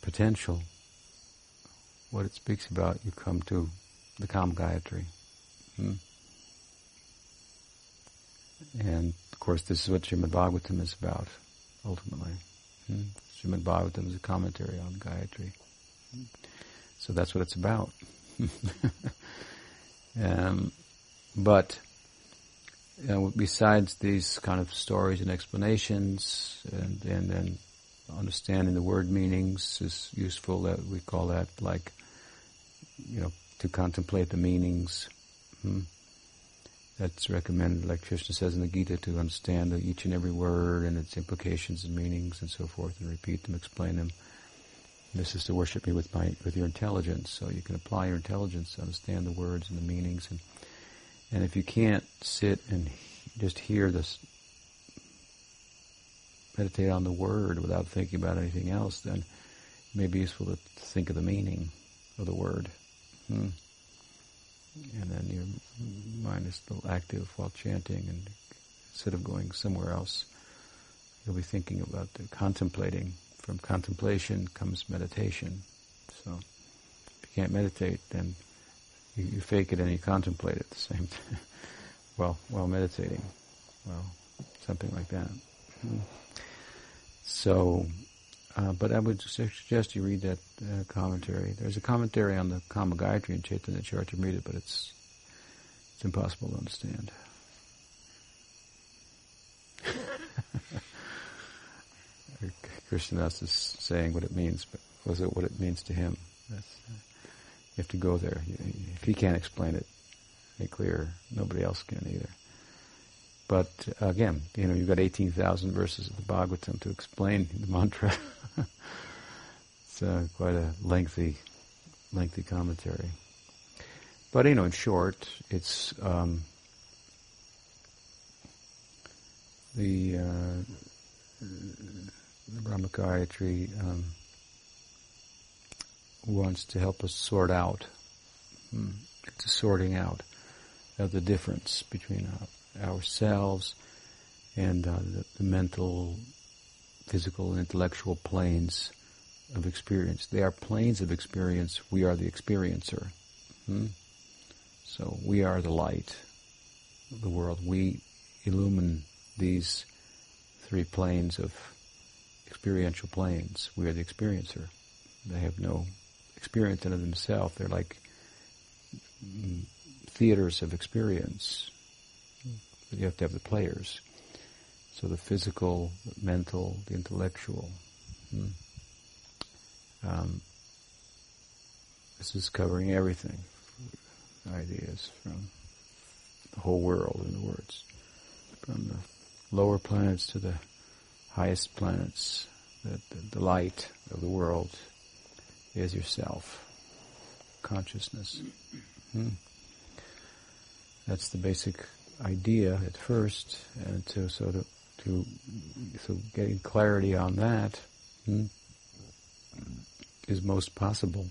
potential, what it speaks about, you come to the Kam Gayatri. Hmm? And of course, this is what Srimad Bhagavatam is about, ultimately. Hmm? Srimad Bhagavatam is a commentary on Gayatri. Hmm? So that's what it's about. (laughs) um, but you know, besides these kind of stories and explanations, and, and then understanding the word meanings is useful. That we call that like, you know, to contemplate the meanings. Hmm. That's recommended, like Krishna says in the Gita, to understand each and every word and its implications and meanings and so forth, and repeat them, explain them. This is to worship me with my with your intelligence, so you can apply your intelligence to understand the words and the meanings. And and if you can't sit and just hear this, meditate on the word without thinking about anything else, then it may be useful to think of the meaning of the word. Hmm. And then your mind is still active while chanting, and instead of going somewhere else, you'll be thinking about the contemplating. From contemplation comes meditation. So if you can't meditate, then you, you fake it and you contemplate at the same (laughs) time. well, while meditating. Well, something like that. Hmm. So uh, but I would suggest you read that uh, commentary. There's a commentary on the Kama Gayatri in Chaitanya Charitamrita, but it's it's impossible to understand. (laughs) Krishnadas is saying what it means, but was it what it means to him? That's, uh, you have to go there. If he can't explain it, make clear, nobody else can either. But again, you know, you've got 18,000 verses of the Bhagavatam to explain the mantra. (laughs) it's uh, quite a lengthy, lengthy commentary. But you know, in short, it's um, the, uh, the Brahma um, wants to help us sort out. Hmm. It's a sorting out of the difference between our, ourselves and uh, the, the mental, physical, and intellectual planes of experience. They are planes of experience. We are the experiencer. Hmm? So we are the light of the world. We illumine these three planes of experiential planes. We are the experiencer. They have no experience in themselves. They're like theaters of experience. But you have to have the players. So the physical, the mental, the intellectual. Hmm. Um, this is covering everything. Ideas from the whole world, in other words. From the lower planets to the highest planets. The, the, the light of the world is yourself. Consciousness. Hmm. That's the basic idea at first, and to so to, to so getting clarity on that hmm, is most possible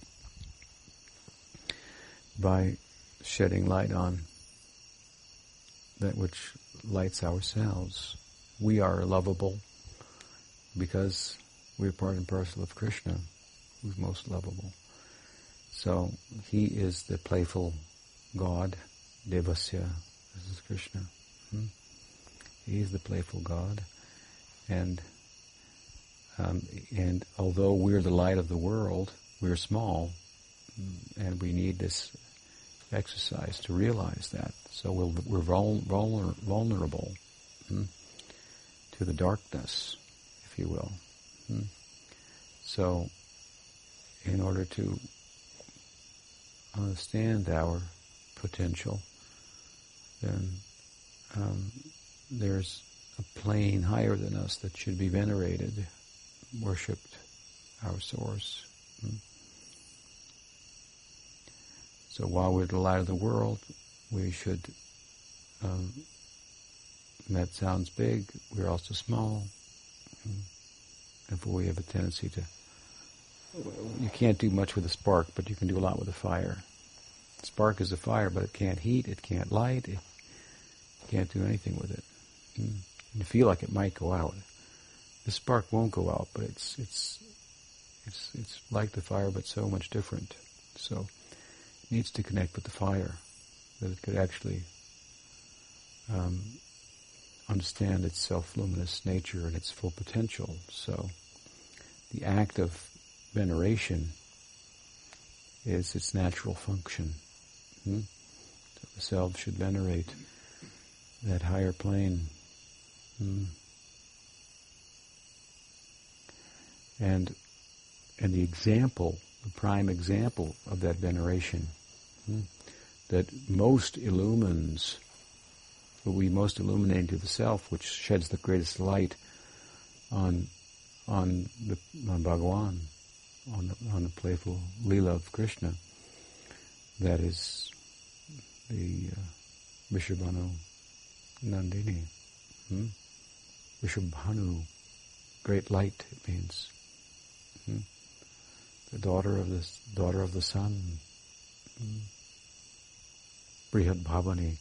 by shedding light on that which lights ourselves. We are lovable because we're part and parcel of Krishna, who's most lovable. So he is the playful God, Devasya. This is Krishna. Hmm? He is the playful God, and um, and although we're the light of the world, we're small, and we need this exercise to realize that. So we we are vul- vulner- vulnerable hmm, to the darkness, you will. Hmm. So, in order to understand our potential, then um, there's a plane higher than us that should be venerated worshipped our source. Hmm? So while we're the light of the world, we should, um, that sounds big, we're also small. Therefore we have a tendency to, you can't do much with a spark, but you can do a lot with a fire. Spark is a fire, but it can't heat, it can't light, it can't do anything with it. Hmm? You feel like it might go out the spark won't go out, but it's it's it's it's like the fire, but so much different. So it needs to connect with the fire, that it could actually um, understand its self-luminous nature and its full potential. So the act of veneration is its natural function. Hmm? So the self should venerate that higher plane. Hmm? And, and the example, the prime example of that veneration, hmm, that most illumines, what we most illuminate to the self, which sheds the greatest light on, on the, on Bhagawan, on the, on the playful lila of Krishna, that is the uh, Vrishabhanu Nandini. Hmm? Vrishabhanu, great light, it means. Hmm? The daughter of the daughter of the sun. Hmm? Brihad Bhavani,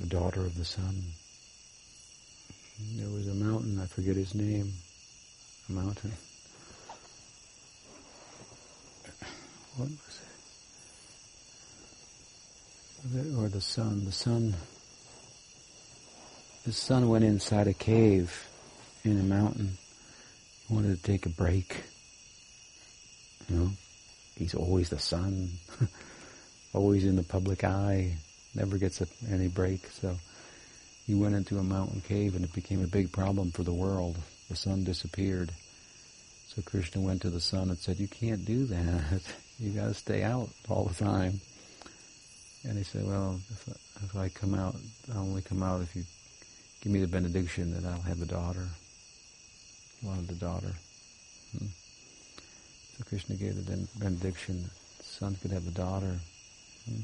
the daughter of the sun. There was a mountain, I forget his name, a mountain. What was it? Or the sun. The sun. The sun went inside a cave in a mountain. He wanted to take a break. You know, he's always the sun, (laughs) always in the public eye, never gets a, any break. So he went into a mountain cave and it became a big problem for the world. The sun disappeared. So Krishna went to the sun and said, you can't do that. (laughs) You gotta stay out all the time. And he said, well, if I, if I come out, I'll only come out if you give me the benediction that I'll have a daughter. He wanted the daughter. Hmm. So Krishna gave the benediction son could have a daughter. Hmm.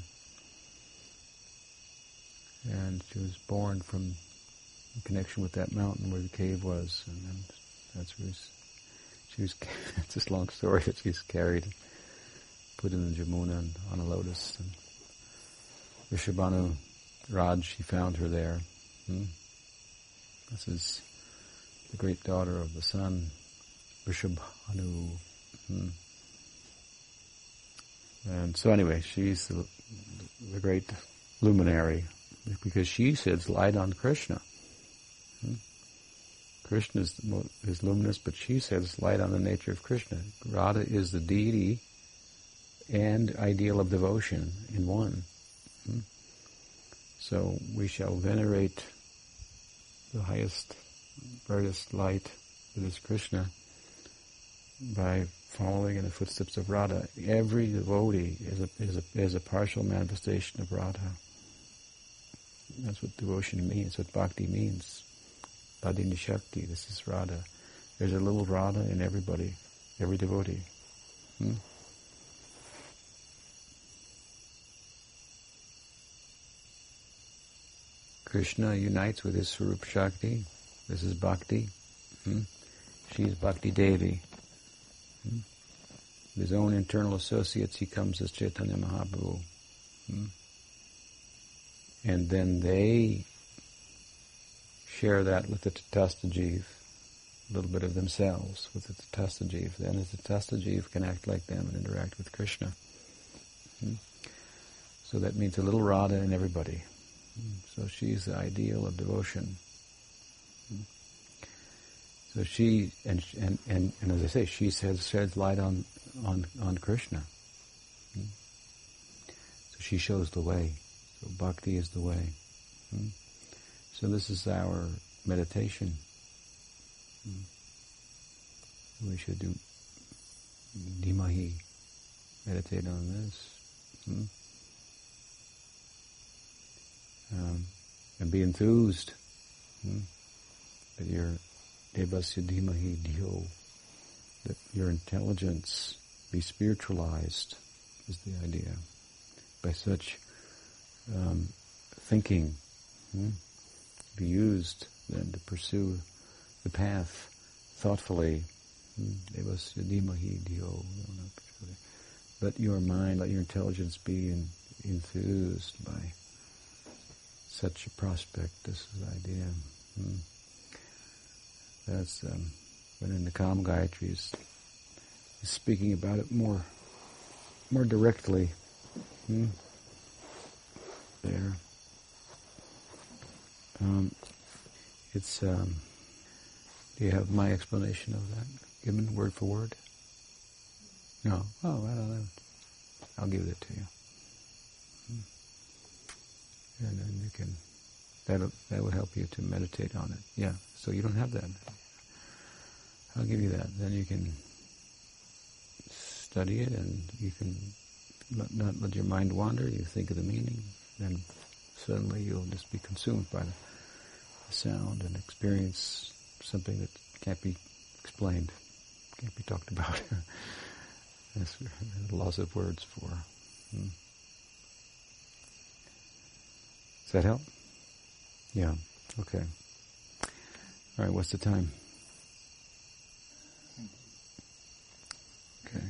And she was born from connection with that mountain where the cave was, and then that's where she was. It's (laughs) this long story that she's carried, put in the Jamuna and on a lotus. And Vrishabhanu Raj, he found her there. Hmm? This is the great daughter of the sun, Vrishabhanu. Hmm? And so anyway, she's the, the great luminary because she sheds light on Krishna. Hmm? Krishna is, is luminous, but she sheds light on the nature of Krishna. Radha is the deity and ideal of devotion in one. Hmm? So we shall venerate the highest, brightest light that is Krishna by following in the footsteps of Radha. Every devotee is a, is a, is a partial manifestation of Radha. That's what devotion means, what bhakti means. Hladini Shakti, this is Radha. There's a little Radha in everybody, every devotee. Hmm? Krishna unites with his Swarup Shakti. This is Bhakti. Hmm? She is Bhakti Devi. Hmm? His own internal associates, he comes as Chaitanya Mahaprabhu. Hmm? And then they share that with the Tatastajiv, a little bit of themselves with the Tatastajiv. Then the Tatastajiv can act like them and interact with Krishna. Hmm? So that means a little Radha in everybody. Hmm? So she's the ideal of devotion. Hmm? So she and and and, and as I say, she sheds, sheds light on on on Krishna. So she shows the way. So bhakti is the way. Hmm? So this is our meditation. Hmm? We should do Dhimahi, meditate on this. Hmm? Um, and be enthused that your Devasya Dhimahi Dhyo, that your intelligence be spiritualized is the idea. By such um, thinking, hmm, be used then to pursue the path thoughtfully. Hmm. Let your mind, let your intelligence be in, enthused by such a prospect. This is the idea. Hmm. That's um, when in the Kam Gayatri is, is speaking about it more more directly. Hmm? There. Um, it's. Um, do you have my explanation of that given word for word? No. Oh, well, I'll give it to you. Hmm. And then you can. That that will help you to meditate on it. Yeah. So you don't have that. I'll give you that. Then you can study it and you can not let your mind wander. You think of the meaning, then suddenly you'll just be consumed by the, the sound and experience something that can't be explained, can't be talked about. (laughs) That's loss of words for. Hmm. Does that help? Yeah. Okay. All right. What's the time? Okay.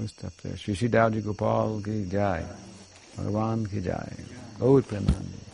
We'll stop there. Shri Shri Dauji Gopal ki jai. Bhagavan ki jai. Gaur Premanandi.